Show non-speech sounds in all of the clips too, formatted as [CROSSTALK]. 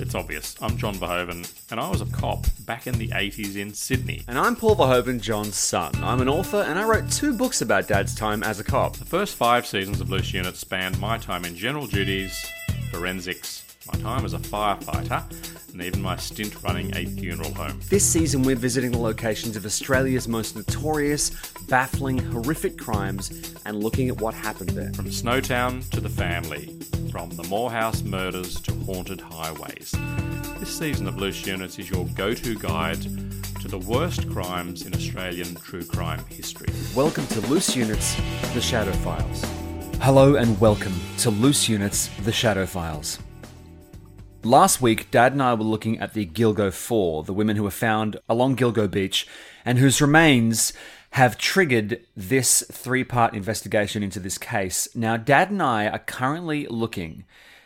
it's obvious. I'm John Verhoeven, and I was a cop back in the 80s in Sydney. And I'm Paul Verhoeven, John's son. I'm an author, and I wrote two books about Dad's time as a cop. The first five seasons of Loose Unit spanned my time in general duties, forensics, my time as a firefighter, and even my stint running a funeral home. This season, we're visiting the locations of Australia's most notorious, baffling, horrific crimes and looking at what happened there. From Snowtown to the family, from the Moorhouse murders to haunted highways. This season of Loose Units is your go to guide to the worst crimes in Australian true crime history. Welcome to Loose Units, The Shadow Files. Hello, and welcome to Loose Units, The Shadow Files. Last week, Dad and I were looking at the Gilgo Four, the women who were found along Gilgo Beach and whose remains have triggered this three part investigation into this case. Now, Dad and I are currently looking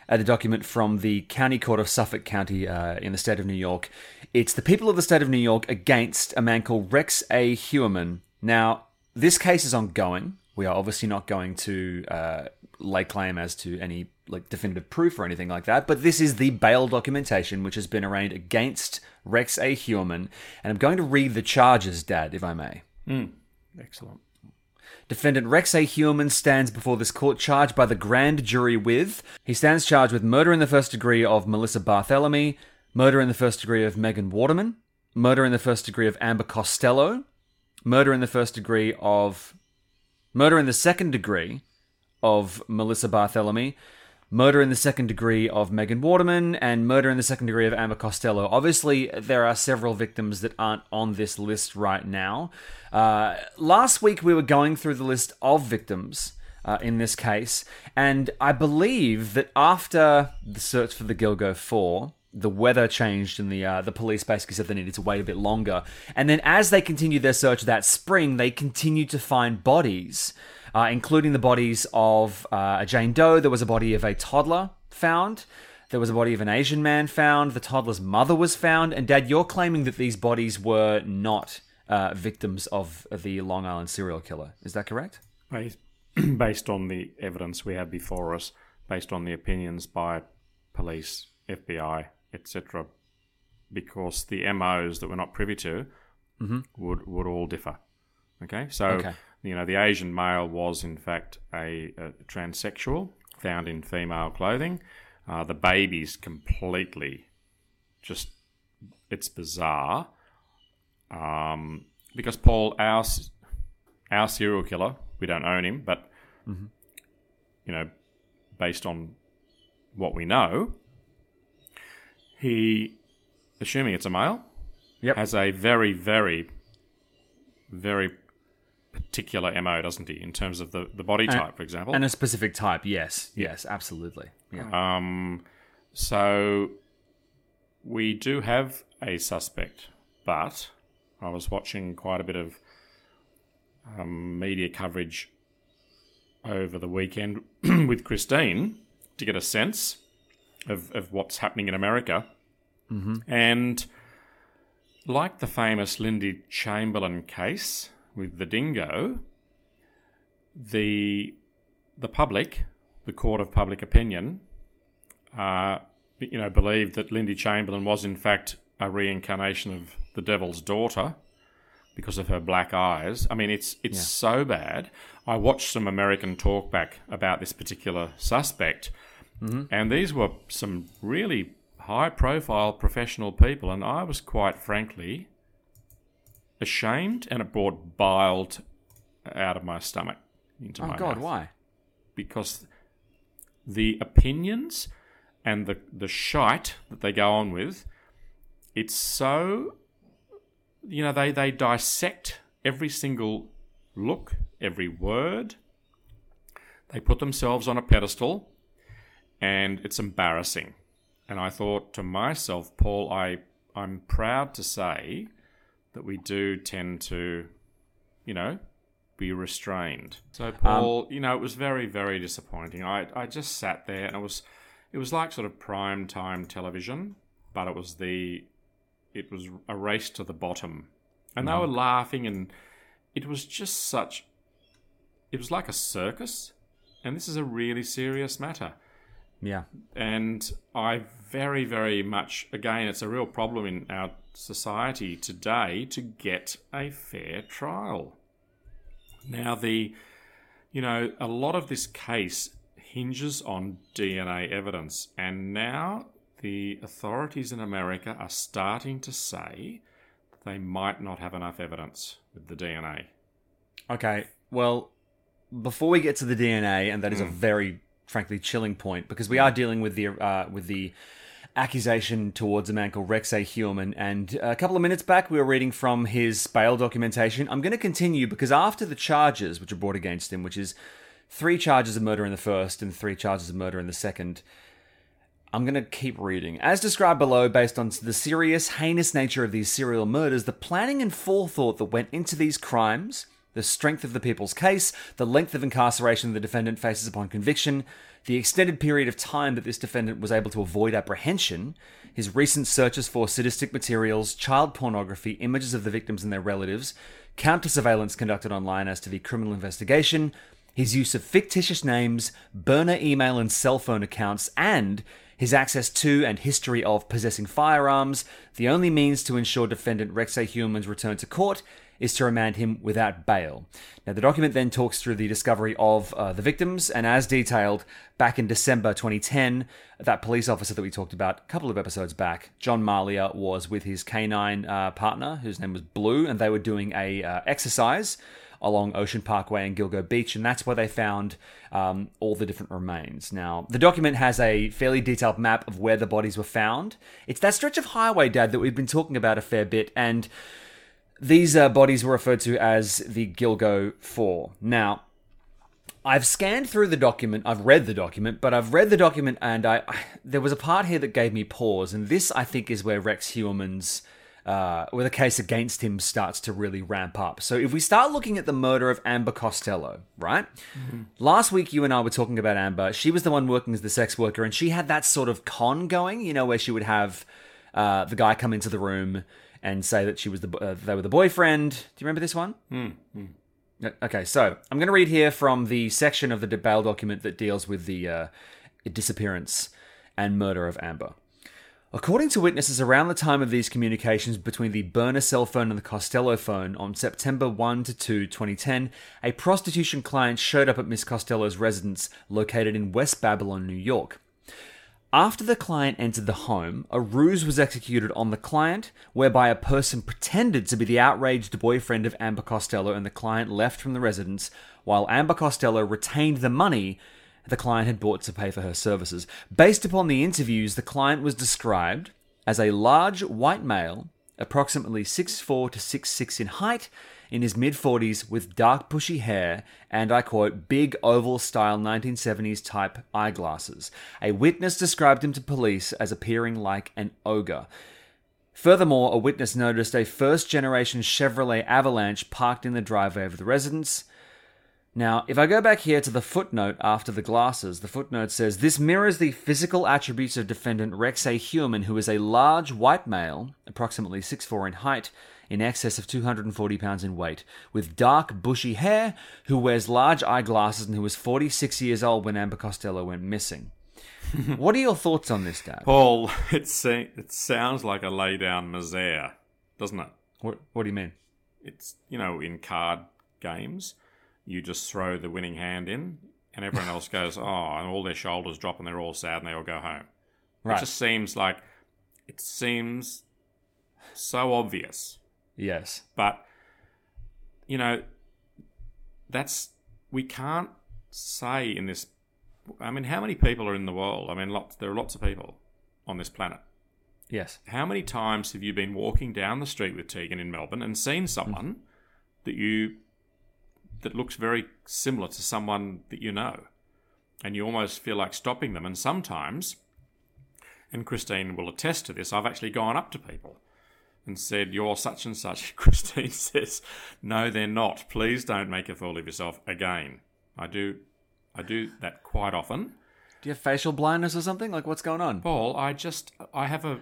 at a document from the County Court of Suffolk County uh, in the state of New York. It's the people of the state of New York against a man called Rex A. Heuermann. Now, this case is ongoing. We are obviously not going to uh, lay claim as to any like definitive proof or anything like that, but this is the bail documentation which has been arraigned against Rex A. Heuermann, and I'm going to read the charges, Dad, if I may. Hmm. Excellent. Defendant Rex A. Heuermann stands before this court charged by the grand jury with he stands charged with murder in the first degree of Melissa Barthelemy, murder in the first degree of Megan Waterman, murder in the first degree of Amber Costello, murder in the first degree of murder in the second degree of Melissa Barthelemy, murder in the second degree of Megan Waterman, and murder in the second degree of Amber Costello. Obviously, there are several victims that aren't on this list right now. Uh, last week, we were going through the list of victims. Uh, in this case, and I believe that after the search for the Gilgo Four, the weather changed and the uh, the police basically said they needed to wait a bit longer. And then as they continued their search that spring, they continued to find bodies, uh, including the bodies of uh, a Jane Doe. There was a body of a toddler found. There was a body of an Asian man found. The toddler's mother was found. And Dad, you're claiming that these bodies were not uh, victims of the Long Island serial killer. Is that correct? Based, [CLEARS THROAT] based on the evidence we have before us, based on the opinions by police, FBI, etc., because the MOs that we're not privy to would would all differ. Okay, so Okay. You know the Asian male was in fact a, a transsexual found in female clothing. Uh, the baby's completely just it's bizarre um, because Paul our our serial killer we don't own him, but you know based on what we know, he assuming it's a male Yep. has a very very very particular mo, doesn't he, in terms of the, the body type, for example. And a specific type, yes. Yes, absolutely. Yeah. Um, so we do have a suspect, but I was watching quite a bit of um, media coverage over the weekend [CLEARS THROAT] with Christine to get a sense of, of what's happening in America. Mm-hmm. And like the famous Lindy Chamberlain case with the dingo, the the public, the court of public opinion, uh, you know, believed that Lindy Chamberlain was in fact a reincarnation of the devil's daughter, because of her black eyes. I mean, it's it's so bad. I watched some American talkback about this particular suspect, and these were some really high-profile professional people, and I was quite frankly ashamed, and it brought bile out of my stomach into Oh my God, mouth why? because the opinions and the the shite that they go on with, it's so you know they they dissect every single look, every word. They put themselves on a pedestal, and it's embarrassing. And I thought to myself, Paul, I I'm proud to say that we do tend to, you know, be restrained. So um, Paul, you know, it was very, very disappointing. I I just sat there and it was it was like sort of prime time television, but it was the it was a race to the bottom. And they mm-hmm. were laughing and it was just such it was like a circus. And this is a really serious matter. Yeah. And I very, very much, again, it's a real problem in our society today to get a fair trial. Now, the, you know, a lot of this case hinges on DNA evidence, and now the authorities in America are starting to say they might not have enough evidence with the DNA. Okay. Well, before we get to the DNA, and that is Hmm. a very frankly chilling point because we are dealing with the uh, with the accusation towards a man called Rex A. Heuermann. And a couple of minutes back, we were reading from his bail documentation. I'm going to continue because after the charges which are brought against him, which is three charges of murder in the first and three charges of murder in the second. I'm going to keep reading. As described below, based on the serious, heinous nature of these serial murders, the planning and forethought that went into these crimes, the strength of the people's case, the length of incarceration the defendant faces upon conviction, the extended period of time that this defendant was able to avoid apprehension, his recent searches for sadistic materials, child pornography, images of the victims and their relatives, counter surveillance conducted online as to the criminal investigation, his use of fictitious names, burner email and cell phone accounts, and his access to and history of possessing firearms, the only means to ensure defendant Rex A. Heuermann's return to court is to remand him without bail. Now, the document then talks through the discovery of uh, the victims, and as detailed back in December 2010, that police officer that we talked about a couple of episodes back, John Malia, was with his canine uh, partner, whose name was Blue, and they were doing a uh, exercise along Ocean Parkway and Gilgo Beach, and that's where they found um, all the different remains. Now, the document has a fairly detailed map of where the bodies were found. It's that stretch of highway, Dad, that we've been talking about a fair bit, and these uh, bodies were referred to as the Gilgo Four. Now, I've scanned through the document. I've read the document, but I've read the document, and I, I there was a part here that gave me pause, and this I think is where Rex Heuermann's uh, where the case against him starts to really ramp up. So if we start looking at the murder of Amber Costello, right? Last week you and I were talking about Amber. She was the one working as the sex worker, and she had that sort of con going, you know, where she would have uh, the guy come into the room and say that she was the uh, they were the boyfriend. Do you remember this one? Okay, so I'm going to read here from the section of the bail document that deals with the uh, disappearance and murder of Amber. According to witnesses, around the time of these communications between the burner cell phone and the Costello phone on September 1 to 2, 2010, a prostitution client showed up at Miss Costello's residence located in West Babylon, New York. After the client entered the home, a ruse was executed on the client whereby a person pretended to be the outraged boyfriend of Amber Costello and the client left from the residence while Amber Costello retained the money the client had bought to pay for her services. Based upon the interviews, the client was described as a large white male, approximately 6'4 to 6'6 in height, in his mid 40s with dark bushy hair and, I quote, big oval style 1970s type eyeglasses. A witness described him to police as appearing like an ogre. Furthermore, a witness noticed a first generation Chevrolet Avalanche parked in the driveway of the residence. Now, if I go back here to the footnote after the glasses, the footnote says this mirrors the physical attributes of defendant Rex A. Heuermann, who is a large white male, approximately 6'4 in height, in excess of 240 pounds in weight, with dark, bushy hair, who wears large eyeglasses and who was 46 years old when Amber Costello went missing. [LAUGHS] what are your thoughts on this, Dad? Paul, [LAUGHS] it, se- it sounds like a lay down misere, doesn't it? What, what do you mean? It's you know in card games, you just throw the winning hand in, and everyone else [LAUGHS] goes oh, and all their shoulders drop and they're all sad and they all go home. Right. It just seems like it seems so obvious, Yes. but you know that's we can't say in this. I mean, how many people are in the world? I mean, lots. There are lots of people on this planet. Yes. How many times have you been walking down the street with Tegan in Melbourne and seen someone mm-hmm. that you that looks very similar to someone that you know, and you almost feel like stopping them? And sometimes, and Christine will attest to this, I've actually gone up to people and said, "You're such and such." [LAUGHS] Christine says, "No, they're not. Please don't make a fool of yourself again." I do, I do that quite often. Do you have facial blindness or something? Like, what's going on? Paul, I just I have a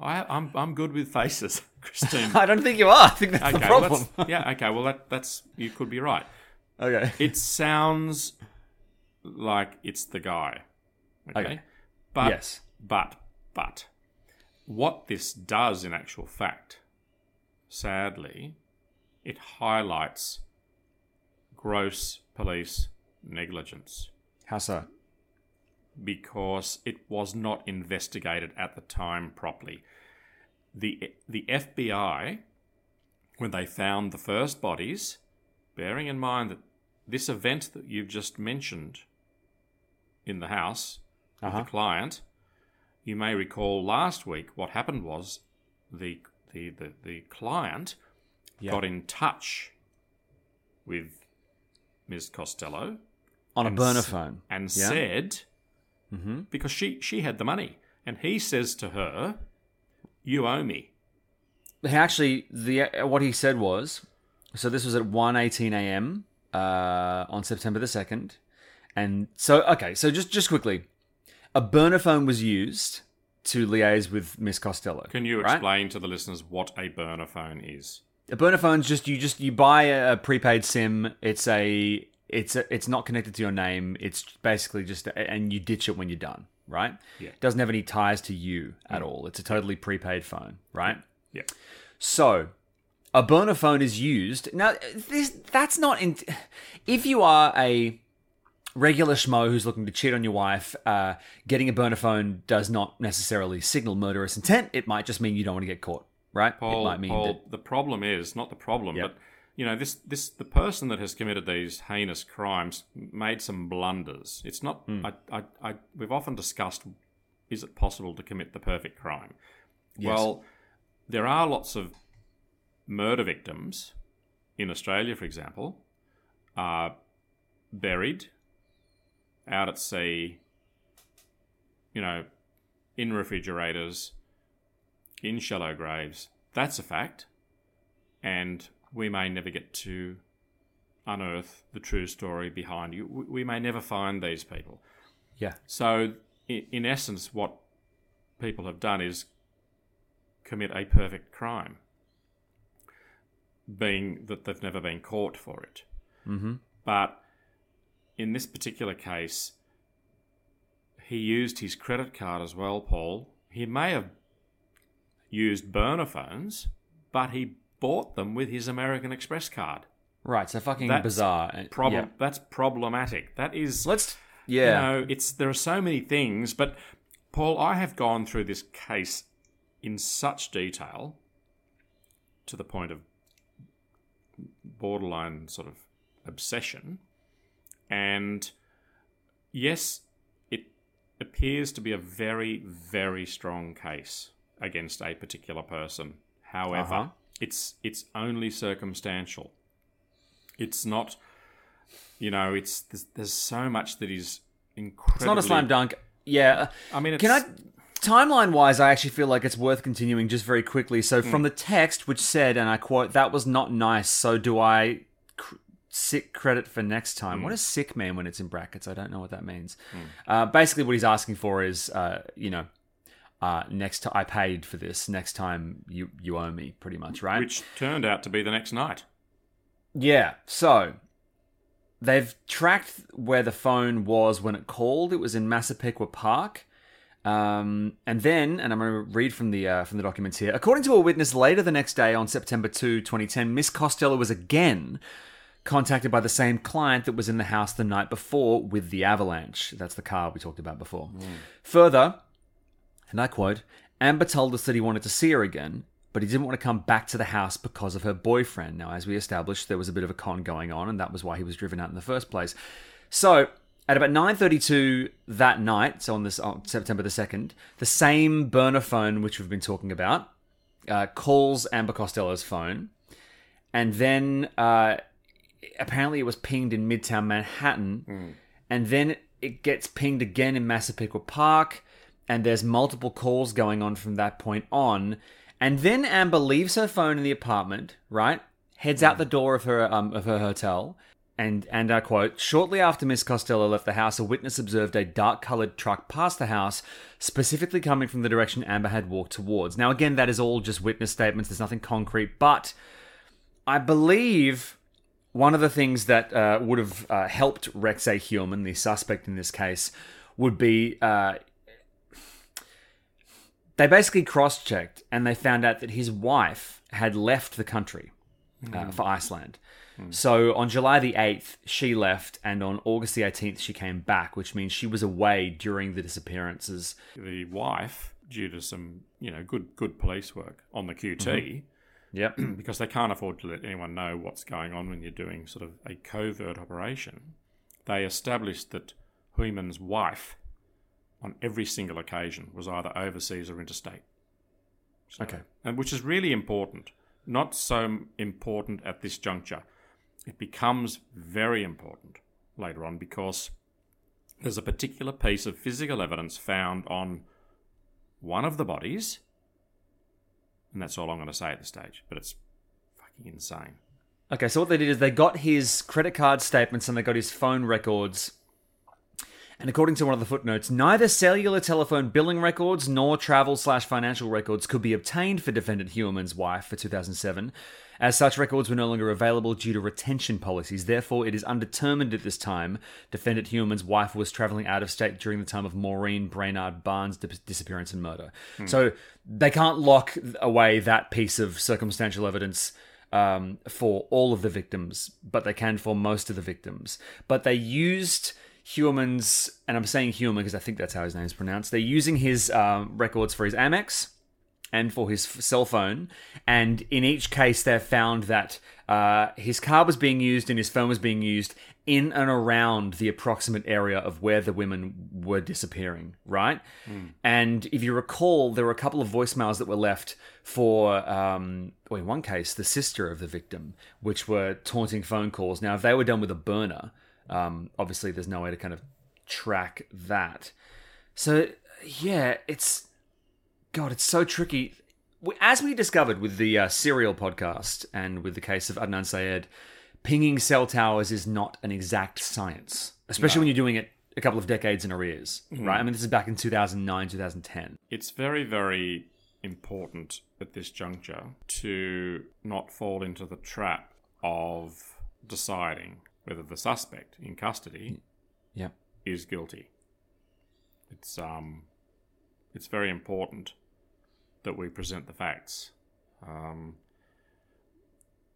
I I'm I'm good with faces, [LAUGHS] Christine. [LAUGHS] I don't think you are. I think that's the okay, well, problem. that's, yeah, okay. Well, that that's you could be right. okay. It sounds like it's the guy. Okay, Okay. but Yes. but but what this does in actual fact, sadly, it highlights gross police negligence How so? because it was not investigated at the time properly. The the FBI, when they found the first bodies, bearing in mind that this event that you've just mentioned in the house with Uh-huh. the client, you may recall last week what happened was the the the, the client Yeah. got in touch with Ms. Costello On a burner s- phone. and Yeah? said because she she had the money and he says to her you owe me He actually, the what he said was, so this was at 1.18 a.m. Uh, on September the second, and so okay, so just just quickly, a burner phone was used to liaise with Miss Costello. can you right? explain to the listeners what a burner phone is A burner phone's just you just you buy a prepaid SIM. It's a it's a, it's not connected to your name. It's basically just and you ditch it when you're done, right? Yeah. It doesn't have any ties to you at mm. all. It's a totally prepaid phone, right? yeah So, a burner phone is used. Now, this that's not in. If you are a regular schmo who's looking to cheat on your wife, uh, getting a burner phone does not necessarily signal murderous intent. It might just mean you don't want to get caught, right? Paul, it might mean Paul that. the problem is not the problem Yep. but you know this this the person that has committed these heinous crimes made some blunders it's not Hmm. I, I, I we've often discussed is it possible to commit the perfect crime well there are lots of murder victims in Australia for example are buried out at sea you know in refrigerators in shallow graves. That's a fact. And we may never get to unearth the true story behind you. We- may never find these people. Yeah. So, in essence, what people have done is commit a perfect crime, being that they've never been caught for it. Mm-hmm. But in this particular case, he used his credit card as well, Paul. He may have used burner phones, but he bought them with his American Express card. Right. So fucking That's bizarre. Uh, and- Problem. yeah. That's problematic. That is. Let's. Yeah. You know, it's there are so many things, but Paul, I have gone through this case in such detail to the point of borderline sort of obsession. And yes, it appears to be a very, very strong case against a particular person. However, Uh-huh. it's it's only circumstantial. It's not, you know, it's there's, there's so much that is incredibly. It's not a slam dunk. Yeah. I mean, it's, Can I timeline wise I actually feel like it's worth continuing just very quickly. So from the text which said and I quote that was not nice. So do I sick credit for next time. Hmm. What does sick mean when it's in brackets? I don't know what that means. Uh, basically what he's asking for is uh, you know uh, next time I paid for this. Next time you you owe me pretty much, right? which turned out to be the next night. Yeah. So they've tracked where the phone was when it called. It was in Massapequa Park. Um, and then, and I'm going to read from the uh, from the documents here. According to a witness, later the next day on September 2, 2010, Miss Costello was again contacted by the same client that was in the house the night before with the avalanche. That's the car we talked about before. Further, and I quote, Amber told us that he wanted to see her again, but he didn't want to come back to the house because of her boyfriend. Now, as we established, there was a bit of a con going on, and that was why he was driven out in the first place. So, at about 9.32 that night, so on this on September the 2nd, the same burner phone which we've been talking about uh, calls Amber Costello's phone, and then uh, apparently it was pinged in Midtown Manhattan, and then it gets pinged again in Massapequa Park, and there's multiple calls going on from that point on. And then Amber leaves her phone in the apartment, right? Heads out the door of her um, of her hotel, and and I quote: Shortly after Miss Costello left the house, a witness observed a dark-colored truck pass the house, specifically coming from the direction Amber had walked towards. Now, again, that is all just witness statements. There's nothing concrete, but I believe one of the things that uh, would have uh, helped Rex A. Heuermann, the suspect in this case, would be uh, they basically cross checked and they found out that his wife had left the country uh, for Iceland. So on July the 8th, she left, and on August the 18th, she came back, which means she was away during the disappearances. The wife, due to some you know good good police work on the QT, Yep. [CLEARS THROAT] because they can't afford to let anyone know what's going on when you're doing sort of a covert operation, they established that Heuermann's wife, on every single occasion, was either overseas or interstate. So- Okay. and which is really important. Not so important at this juncture. It becomes very important later on because there's a particular piece of physical evidence found on one of the bodies, and that's all I'm going to say at this stage. But it's fucking insane. Okay, so what they did is they got his credit card statements and they got his phone records. And according to one of the footnotes, neither cellular telephone billing records nor travel slash financial records could be obtained for defendant Heuermann's wife for 2007, as such records were no longer available due to retention policies. Therefore, it is undetermined at this time defendant Heuermann's wife was traveling out of state during the time of Maureen Brainard Barnes' disappearance and murder. So they can't lock away that piece of circumstantial evidence um, for all of the victims, but they can for most of the victims. But they used Heuermann's, and I'm saying human because I think that's how his name is pronounced. They're using his um, records for his Amex and for his f- cell phone. And in each case, they've found that uh, his car was being used and his phone was being used in and around the approximate area of where the women were disappearing, right? And if you recall, there were a couple of voicemails that were left for, um, well, in one case, the sister of the victim, which were taunting phone calls. Now, if they were done with a burner, um, obviously there's no way to kind of track that. So, yeah, it's God, it's so tricky. As we discovered with the uh, Serial podcast and with the case of Adnan Syed, pinging cell towers is not an exact science, especially when you're doing it a couple of decades in arrears, right? I mean, this is back in 2009, 2010. It's very, very important at this juncture to not fall into the trap of deciding whether the suspect in custody Yep. is guilty. It's um, it's very important that we present the facts. Um,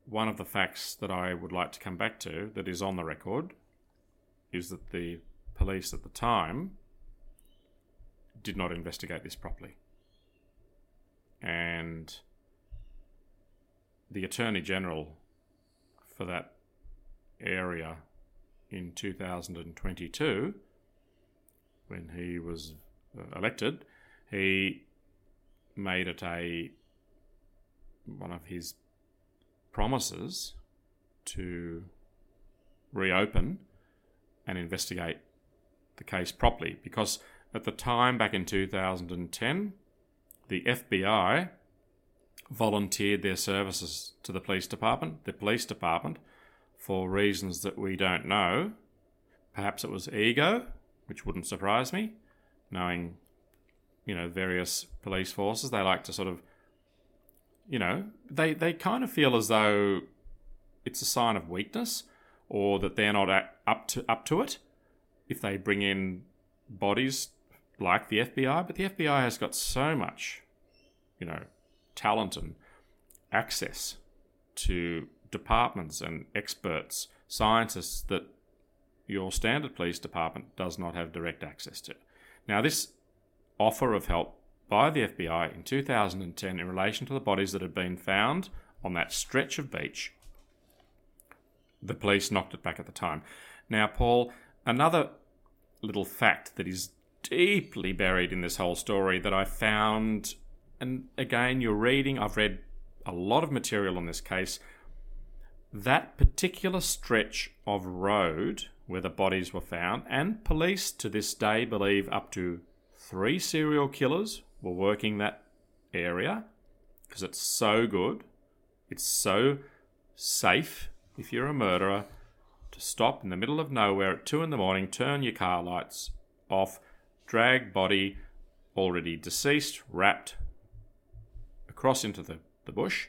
one of the facts that I would like to come back to that is on the record is that the police at the time did not investigate this properly. And the Attorney General for that area in 2022, when he was uh, elected, he made it a one of his promises to reopen and investigate the case properly. Because at the time back in 2010 the FBI volunteered their services to the police department the police department for reasons that we don't know. Perhaps it was ego which wouldn't surprise me knowing you know various police forces. They like to sort of you know they they kind of feel as though it's a sign of weakness or that they're not up to up to it if they bring in bodies like the FBI, but the FBI has got so much, you know, talent and access to departments and experts, scientists that your standard police department does not have direct access to. Now, this offer of help by the FBI in 2010 in relation to the bodies that had been found on that stretch of beach, the police knocked it back at the time. Now, Paul, another little fact that is deeply buried in this whole story that I found, and again, you're reading, I've read a lot of material on this case. That particular stretch of road where the bodies were found, and police to this day believe up to three serial killers were working that area because it's so good. It's so safe if you're a murderer to stop in the middle of nowhere at two in the morning, turn your car lights off, drag body already deceased, wrapped across into the, the bush.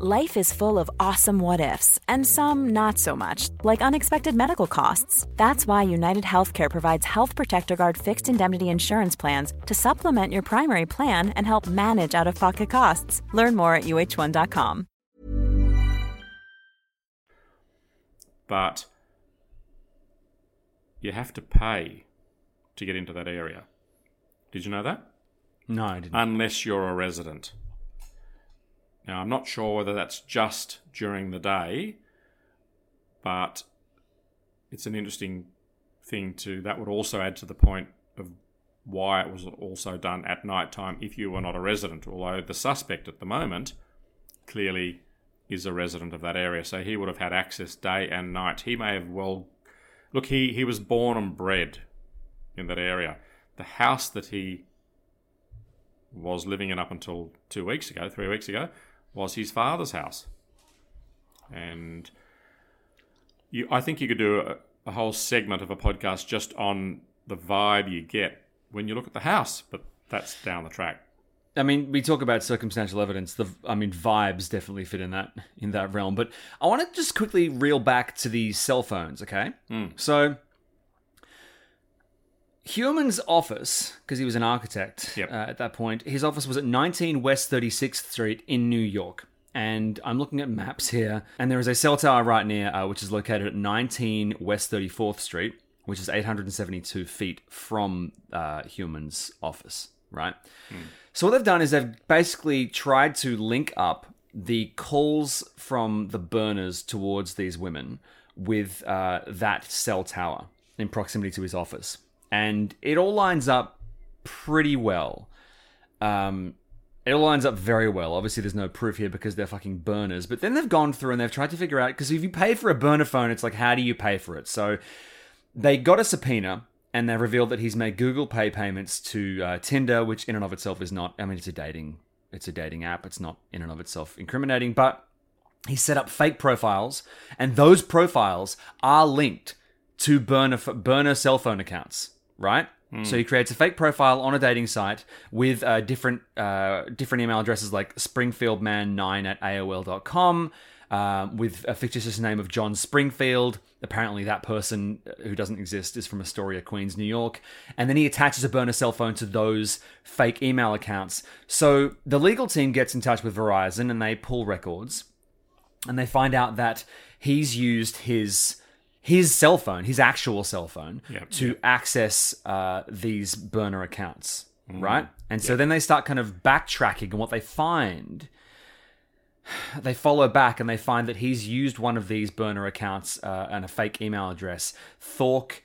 Life is full of awesome what ifs, and some not so much, like unexpected medical costs. That's why United Healthcare provides Health Protector Guard fixed indemnity insurance plans to supplement your primary plan and help manage out of pocket costs. Learn more at uh1.com. But you have to pay to get into that area. Did you know that? No, I didn't. Unless you're a resident. Now, I'm not sure whether that's just during the day, but it's an interesting thing to. That would also add to the point of why it was also done at night time if you were not a resident, although the suspect at the moment clearly is a resident of that area, so he would have had access day and night. He may have well. Look, he, he was born and bred in that area. The house that he was living in up until two weeks ago, three weeks ago, was his father's house. And you, I think you could do a, a whole segment of a podcast just on the vibe you get when you look at the house, but that's down the track. I mean, we talk about circumstantial evidence. The, I mean, vibes definitely fit in that in that realm. But I want to just quickly reel back to the cell phones. Okay, hmm. so Heuermann's office, because he was an architect Yep. uh, at that point, his office was at 19 West 36th Street in New York. And I'm looking at maps here, and there is a cell tower right near, uh, which is located at 19 West 34th Street, which is 872 feet from uh, Heuermann's office, right? So what they've done is they've basically tried to link up the calls from the burners towards these women with uh, that cell tower in proximity to his office, and it all lines up pretty well. Um, it all lines up very well. Obviously, there's no proof here because they're fucking burners. But then they've gone through and they've tried to figure out because if you pay for a burner phone, it's like how do you pay for it? So they got a subpoena and they revealed that he's made Google Pay payments to uh, Tinder, which in and of itself is not. I mean, it's a dating, it's a dating app. It's not in and of itself incriminating, but he set up fake profiles, and those profiles are linked to burner burner cell phone accounts, right? So he creates a fake profile on a dating site with uh, different uh, different email addresses like springfieldman9 at aol.com, um, with a fictitious name of John Springfield. Apparently, that person uh, who doesn't exist is from Astoria, Queens, New York. And then he attaches a burner cell phone to those fake email accounts. So the legal team gets in touch with Verizon and they pull records. And they find out that he's used his his cell phone, his actual cell phone, Yep, to access uh, these burner accounts, right? And so then they start kind of backtracking, and what they find, [SIGHS] they follow back and they find that he's used one of these burner accounts uh, and a fake email address, Thork.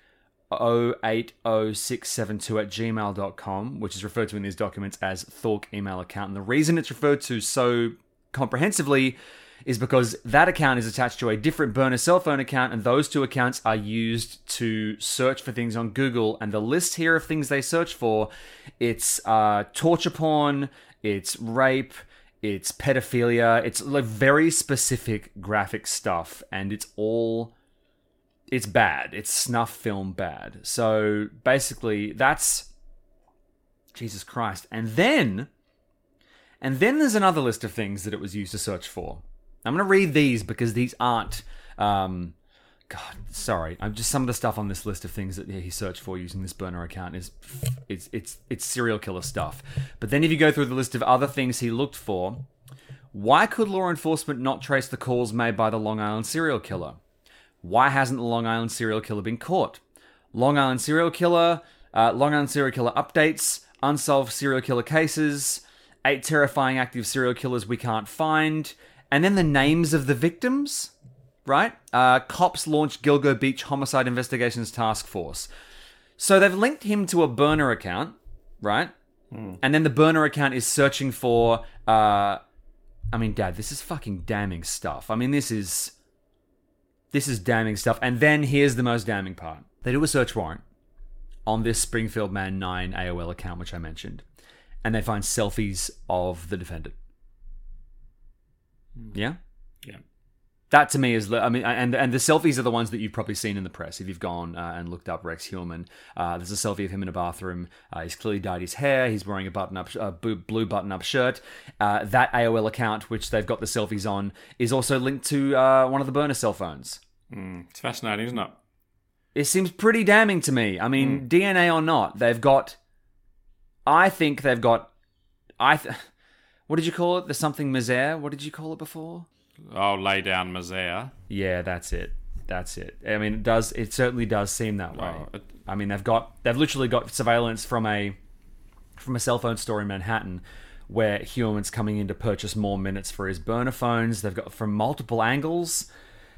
080672 at gmail.com, which is referred to in these documents as Thork email account. And the reason it's referred to so comprehensively is because that account is attached to a different burner cell phone account, and those two accounts are used to search for things on Google. And the list here of things they search for, it's uh, torture porn, it's rape, it's pedophilia, it's like very specific graphic stuff, and it's all it's bad. It's snuff film bad. So basically, that's Jesus Christ. And then, and then there's another list of things that it was used to search for. I'm going to read these because these aren't. Um, God, sorry. I'm just some of the stuff on this list of things that he searched for using this burner account is it's it's it's serial killer stuff. But then if you go through the list of other things he looked for, why could law enforcement not trace the calls made by the Long Island serial killer? Why hasn't the Long Island serial killer been caught? Long Island serial killer, uh, Long Island serial killer updates, unsolved serial killer cases, eight terrifying active serial killers we can't find, and then the names of the victims, right? Uh, cops launched Gilgo Beach Homicide Investigations Task Force. So they've linked him to a burner account, right? And then the burner account is searching for. Uh, I mean, Dad, this is fucking damning stuff. I mean, this is. This is damning stuff. And then here's the most damning part they do a search warrant on this Springfield Man 9 AOL account, which I mentioned, and they find selfies of the defendant. Yeah? Yeah. That to me is, I mean, and and the selfies are the ones that you've probably seen in the press if you've gone uh, and looked up Rex Heuermann. Uh, there's a selfie of him in a bathroom. Uh, he's clearly dyed his hair. He's wearing a button-up, uh, blue button-up shirt. Uh, that AOL account, which they've got the selfies on, is also linked to uh, one of the burner cell phones. It's fascinating, isn't it? It seems pretty damning to me. I mean, DNA or not, they've got. I think they've got. I. Th- what did you call it? The something misere. What did you call it before? Oh, lay down misere. Yeah, that's it. That's it. I mean, it does. It certainly does seem that way. Oh, it- I mean, they've got. They've literally got surveillance from a, from a cell phone store in Manhattan, where Heuermann's coming in to purchase more minutes for his burner phones. They've got from multiple angles.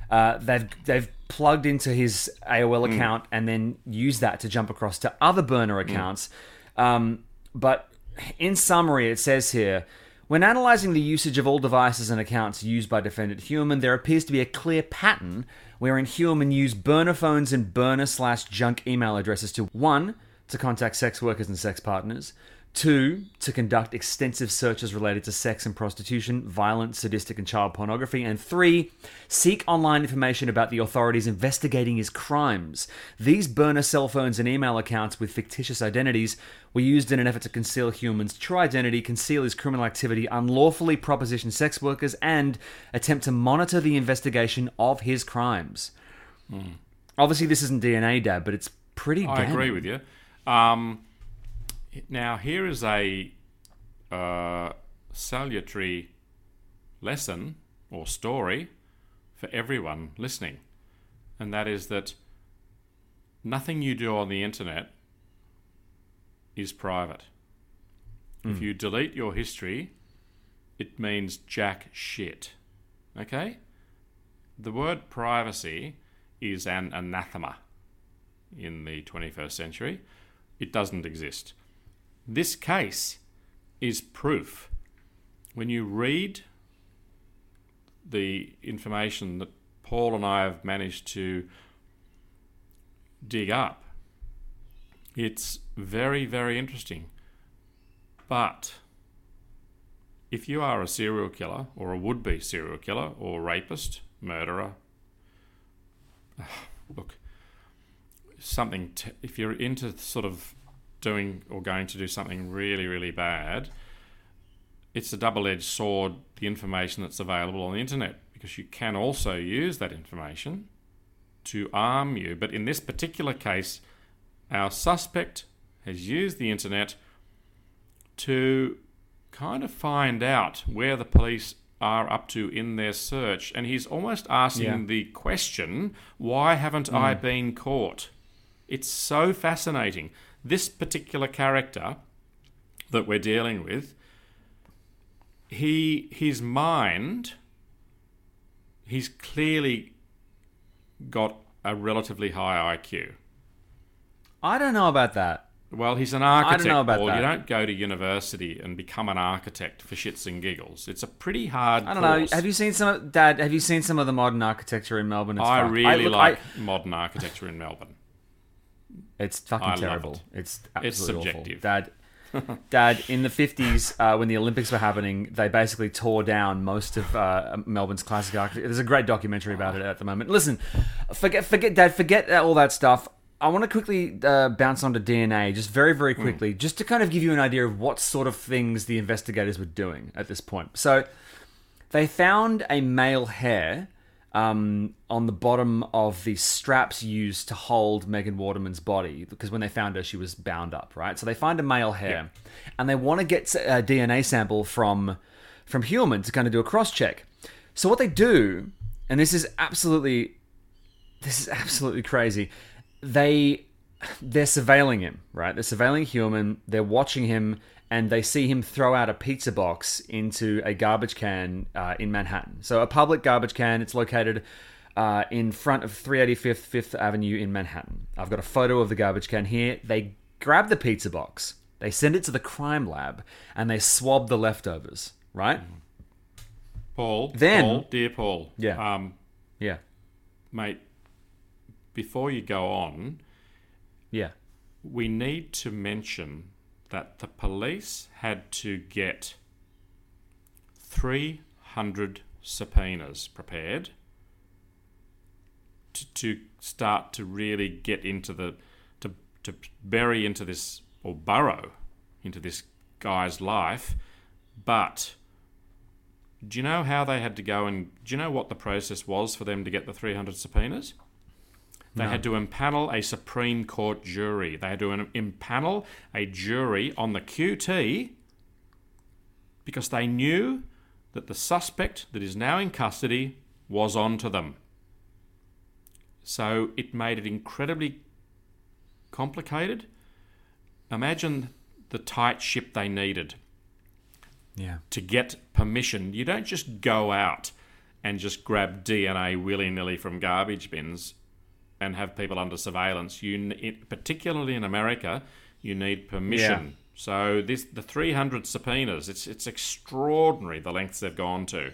Uh, they've they've plugged into his AOL account and then used that to jump across to other burner accounts. Um, but in summary, it says here. When analyzing the usage of all devices and accounts used by defendant Heuermann, there appears to be a clear pattern wherein Heuermann used burner phones and burner slash junk email addresses to one, to contact sex workers and sex partners, two, to conduct extensive searches related to sex and prostitution, violent, sadistic, and child pornography, and three, seek online information about the authorities investigating his crimes. These burner cell phones and email accounts with fictitious identities were used in an effort to conceal Heuermann's true identity, conceal his criminal activity, unlawfully proposition sex workers, and attempt to monitor the investigation of his crimes. Obviously, this isn't DNA, Dad, but it's pretty. I damning. agree with you. Um, now, here is a uh, salutary lesson or story for everyone listening, and that is that nothing you do on the internet is private. If you delete your history, it means jack shit. Okay? The word privacy is an anathema in the 21st century. It doesn't exist. This case is proof. When you read the information that Paul and I have managed to dig up, it's very, very interesting. But if you are a serial killer or a would be serial killer or rapist, murderer, [SIGHS] look, something, t- if you're into sort of doing or going to do something really, really bad, it's a double edged sword, the information that's available on the internet, because you can also use that information to arm you. But in this particular case, our suspect has used the internet to kind of find out where the police are up to in their search. And he's almost asking Yeah. the question why haven't I mm. been caught? It's so fascinating. This particular character that we're dealing with, he his mind, he's clearly got a relatively high IQ. I don't know about that. Well, he's an architect. I don't know about Paul. that. You don't go to university and become an architect for shits and giggles. It's a pretty hard. I don't course. know. Have you seen some, of, Dad? Have you seen some of the modern architecture in Melbourne? It's I fucked. really look, like modern architecture in Melbourne. It's fucking I terrible. it. It's It's absolutely subjective. awful. Dad, [LAUGHS] Dad, in the fifties, uh, when the Olympics were happening, they basically tore down most of uh, Melbourne's classic architecture. There's a great documentary about it at the moment. Listen, forget, forget, Dad, forget all that stuff. I want to quickly uh, bounce onto DNA, just very, very Hmm. quickly, just to kind of give you an idea of what sort of things the investigators were doing at this point. So, they found a male hair um, on the bottom of the straps used to hold Megan Waterman's body because when they found her, she was bound up, right? So they find a male hair, and they want to get a DNA sample from from Heuermann to kind of do a cross check. So what they do, and this is absolutely this is absolutely crazy. They they're surveilling him, right? They're surveilling Heuermann. They're watching him, and they see him throw out a pizza box into a garbage can uh, in Manhattan. So a public garbage can. It's located uh, in front of 385th Fifth Avenue in Manhattan. I've got a photo of the garbage can here. They grab the pizza box. They send it to the crime lab, and they swab the leftovers. Right? Paul, Then- Paul, dear Paul, Yeah. um, Yeah. mate. Before you go on, Yeah. we need to mention that the police had to get 300 subpoenas prepared to, to start to really get into the to, to bury into this or burrow into this guy's life. But do you know how they had to go and do you know what the process was for them to get the 300 subpoenas they had to impanel a Supreme Court jury. They had to im- impanel a jury on the QT because they knew that the suspect that is now in custody was onto them. So it made it incredibly complicated. Imagine the tight ship they needed Yeah. to get permission. You don't just go out and just grab DNA willy nilly from garbage bins and have people under surveillance. You, it, particularly in America, you need permission. Yeah. So this the 300 subpoenas. It's it's extraordinary the lengths they've gone to,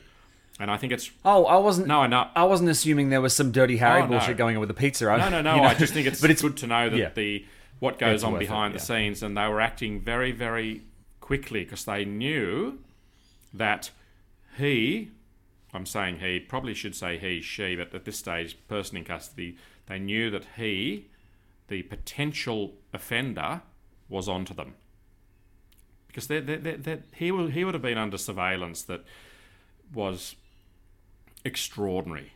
and I think it's Oh, I wasn't. no, I no, I wasn't assuming there was some dirty Harry Oh, no. bullshit going on with the pizza. I- no, no, no. you know, I just think it's, [LAUGHS] but it's good to know that yeah. the what goes It's on it, behind yeah. the scenes, and they were acting very, very quickly because they knew that he, I'm saying he, probably should say he, she, but at this stage, person in custody, they knew that he, the potential offender, was onto them because they, they, they, they, he would he would have been under surveillance that was extraordinary.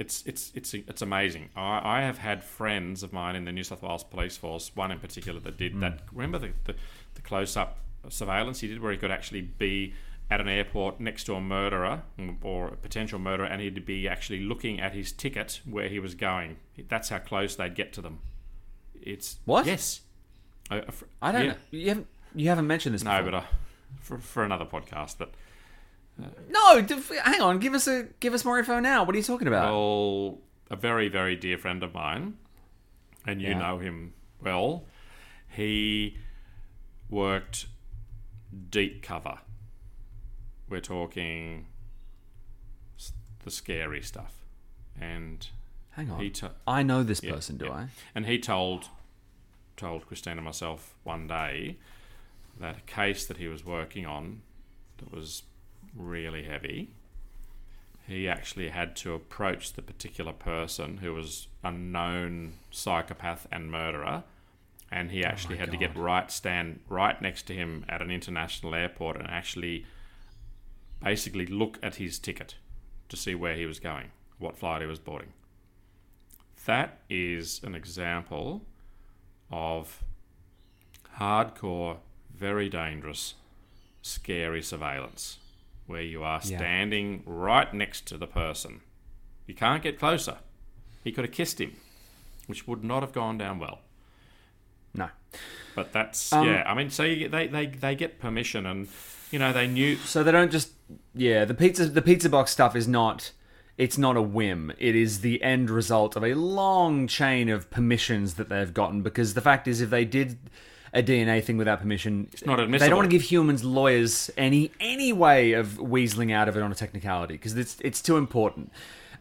It's it's it's it's amazing. I, I have had friends of mine in the New South Wales Police Force, one in particular that did that. Mm. Remember the, the, the close up surveillance he did, where he could actually be at an airport next to a murderer mm, or a potential murderer, and he'd be actually looking at his ticket where he was going. That's how close they'd get to them. It's What? Yes. Uh, fr- I don't yeah. know. You haven't. You haven't mentioned this. No, before. but uh, for for another podcast, but. Uh, no. Hang on. Give us a. Give us more info now. What are you talking about? Well, a very, very dear friend of mine, and you Yeah. know him well, he worked deep cover. We're talking the scary stuff. And hang on. he to- I know this yeah, person. Do yeah. I? And he told told Christina and myself one day that a case that he was working on that was really heavy. He actually had to approach the particular person who was a known psychopath and murderer, and he oh actually had to get right stand right next to him at an international airport and actually basically look at his ticket to see where he was going, what flight he was boarding. That is an example of hardcore, very dangerous, scary surveillance where you are Yeah. standing right next to the person. You can't get closer. He could have kissed him, which would not have gone down well. No. But that's Um, yeah. I mean, so you, they they they get permission, and you know they knew. So they don't just yeah, the pizza the pizza box stuff is not it's not a whim. It is the end result of a long chain of permissions that they've gotten because the fact is if they did a DNA thing without permission, it's not They don't want to give Heuermann's lawyers any any way of weaseling out of it on a technicality because it's it's too important.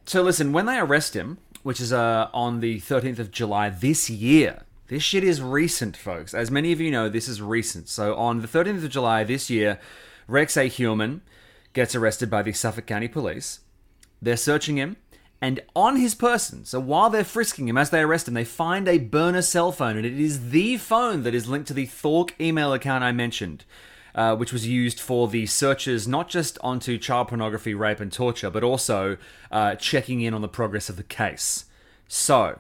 So listen, when they arrest him, which is uh, on the 13th of July this year, this shit is recent, folks. As many of you know, this is recent. So on the 13th of July this year, Rex A. Heuermann gets arrested by the Suffolk County Police. They're searching him, and on his person, so while they're frisking him, as they arrest him, they find a burner cell phone, and it is the phone that is linked to the Thork email account I mentioned, uh, which was used for the searches not just onto child pornography, rape, and torture, but also uh, checking in on the progress of the case. So,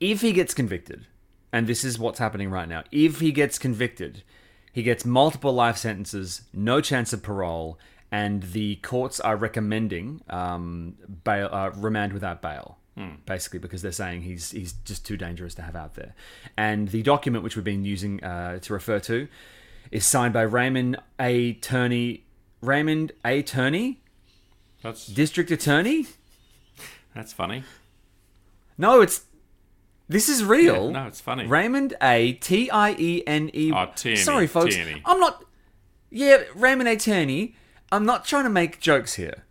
if he gets convicted, and this is what's happening right now, if he gets convicted, he gets multiple life sentences, no chance of parole, and the courts are recommending um, bail, uh, remand without bail. Basically, because they're saying he's he's just too dangerous to have out there, and the document which we've been using uh, to refer to is signed by Raymond A. Turney, Raymond A. Turney, That's District Attorney. that's funny. No, it's this is real. Yeah, no, it's funny. Raymond A T I E N E. Oh, Tierney, Sorry, folks. Tierney. I'm not. Yeah, Raymond A Tierney. I'm not trying to make jokes here.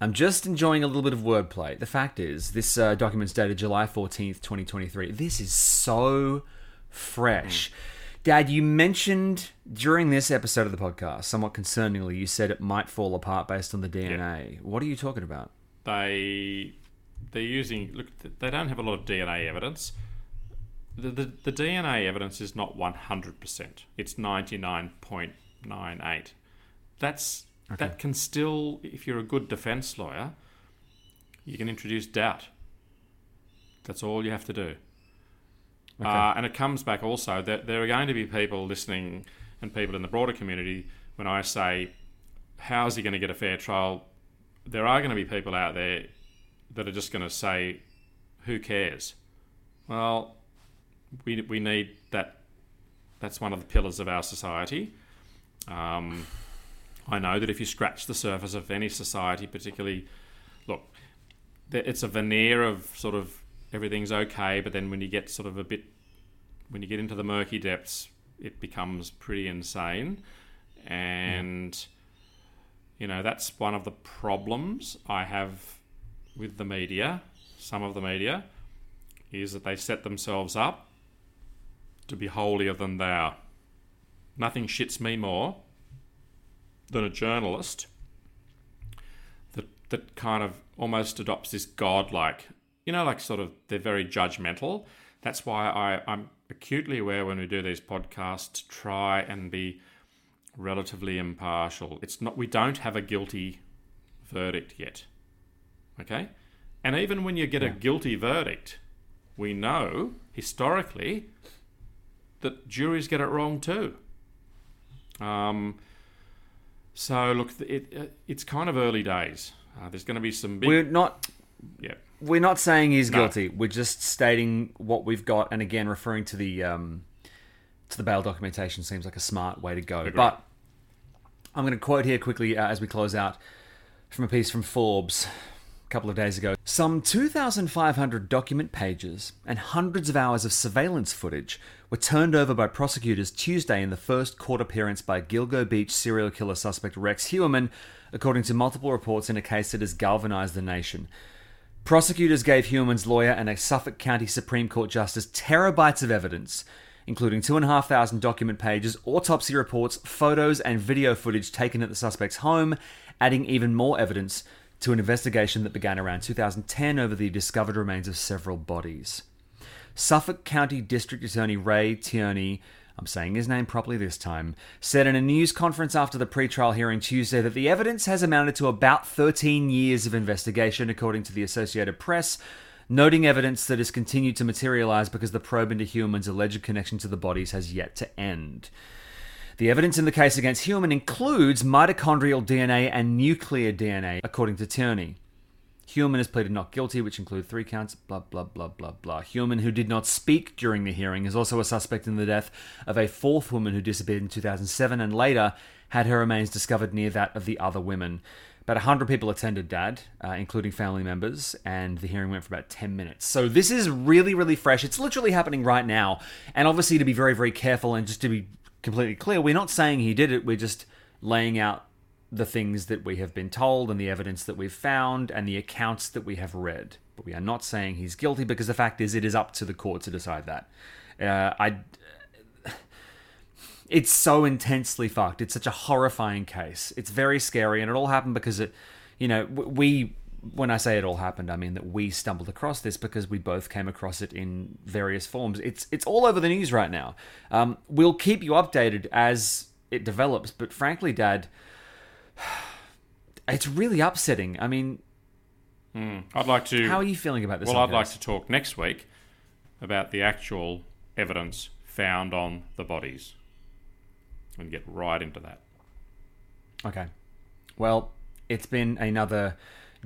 I'm just enjoying a little bit of wordplay. The fact is, this uh, document's dated July 14th, 2023. This is so fresh. Dad, you mentioned during this episode of the podcast, somewhat concerningly, you said it might fall apart based on the DNA. What are you talking about? They they're using look. They don't have a lot of DNA evidence. The the, the DNA evidence is not one hundred percent. It's ninety nine point nine eight. That's that can still, if you're a good defense lawyer, you can introduce doubt. That's all you have to do. Uh, and it comes back also that there are going to be people listening and people in the broader community when I say, how's he going to get a fair trial? There are going to be people out there that are just going to say, who cares? Well, we, we need that. That's one of the pillars of our society. Um, I know that if you scratch the surface of any society, particularly, look, it's a veneer of sort of everything's okay, but then when you get sort of a bit, when you get into the murky depths, it becomes pretty insane. And, you know, that's one of the problems I have with the media, some of the media, is that they set themselves up to be holier than thou. Nothing shits me more than a journalist that that kind of almost adopts this godlike, you know, like sort of they're very judgmental. That's why I, I'm acutely aware when we do these podcasts to try and be relatively impartial. It's not we don't have a guilty verdict yet. Okay? And even when you get a guilty verdict, we know historically that juries get it wrong too. Um, so look, it, it it's kind of early days. Uh, there's going to be some big, We're not yeah, We're not saying he's No. guilty. We're just stating what we've got, and again referring to the um, to the bail documentation seems like a smart way to go. Agreed. But I'm going to quote here quickly uh, as we close out from a piece from Forbes couple of days ago. Some 2,500 document pages and hundreds of hours of surveillance footage were turned over by prosecutors Tuesday in the first court appearance by Gilgo Beach serial killer suspect Rex Heuermann, according to multiple reports in a case that has galvanized the nation. Prosecutors gave Heuermann's lawyer and a Suffolk County Supreme Court justice terabytes of evidence, including 2,500 document pages, autopsy reports, photos, and video footage taken at the suspect's home, adding even more evidence to an investigation that began around 2010 over the discovered remains of several bodies. Suffolk County District Attorney Ray Tierney I'm saying his name properly this time, said in a news conference after the pre-trial hearing Tuesday that the evidence has amounted to about 13 years of investigation, according to the Associated Press, noting evidence that has continued to materialize because the probe into Heuermann's alleged connection to the bodies has yet to end. The evidence in the case against Heuermann includes mitochondrial DNA and nuclear DNA, according to Tierney. Heuermann has pleaded not guilty, which include three counts, blah, blah, blah, blah, blah. Heuermann, who did not speak during the hearing, is also a suspect in the death of a fourth woman who disappeared in 2007 and later had her remains discovered near that of the other women. About 100 people attended Dad, uh, including family members, and the hearing went for about 10 minutes. So this is really, really fresh. It's literally happening right now. And obviously, to be very, very careful and just to be completely clear, we're not saying he did it, we're just laying out the things that we have been told and the evidence that we've found and the accounts that we have read. But we are not saying he's guilty because the fact is, it is up to the court to decide that. Uh, I. [SIGHS] It's so intensely fucked. It's such a horrifying case. It's very scary, and it all happened because it, you know, we. When I say it all happened, I mean that we stumbled across this because we both came across it in various forms. It's it's all over the news right now. Um, we'll keep you updated as it develops, but frankly, Dad, [SIGHS] it's really upsetting. I mean, I'd like to. how are you feeling about this? Well, I'd like to talk next week about the actual evidence found on the bodies and get right into that. Okay. Well, it's been another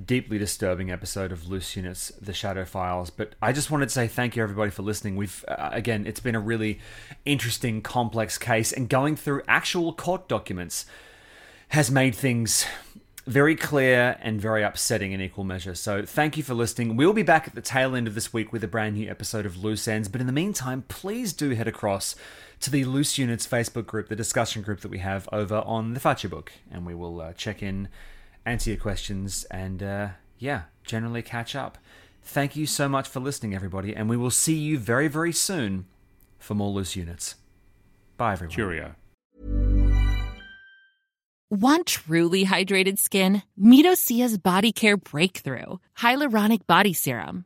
deeply disturbing episode of Loose Units, The Shadow Files. But I just wanted to say thank you, everybody, for listening. We've, uh, again, it's been a really interesting, complex case, and going through actual court documents has made things very clear and very upsetting in equal measure. So thank you for listening. We'll be back at the tail end of this week with a brand new episode of Loose Ends. But in the meantime, please do head across to the Loose Units Facebook group, the discussion group that we have over on the Fachi book, and we will uh, check in, answer your questions, and uh, yeah, generally catch up. Thank you so much for listening, everybody, and we will see you very, very soon for more Loose Units. Bye, everyone. Curio. Want truly hydrated skin? Meet Osea's Body Care Breakthrough Hyaluronic Body Serum.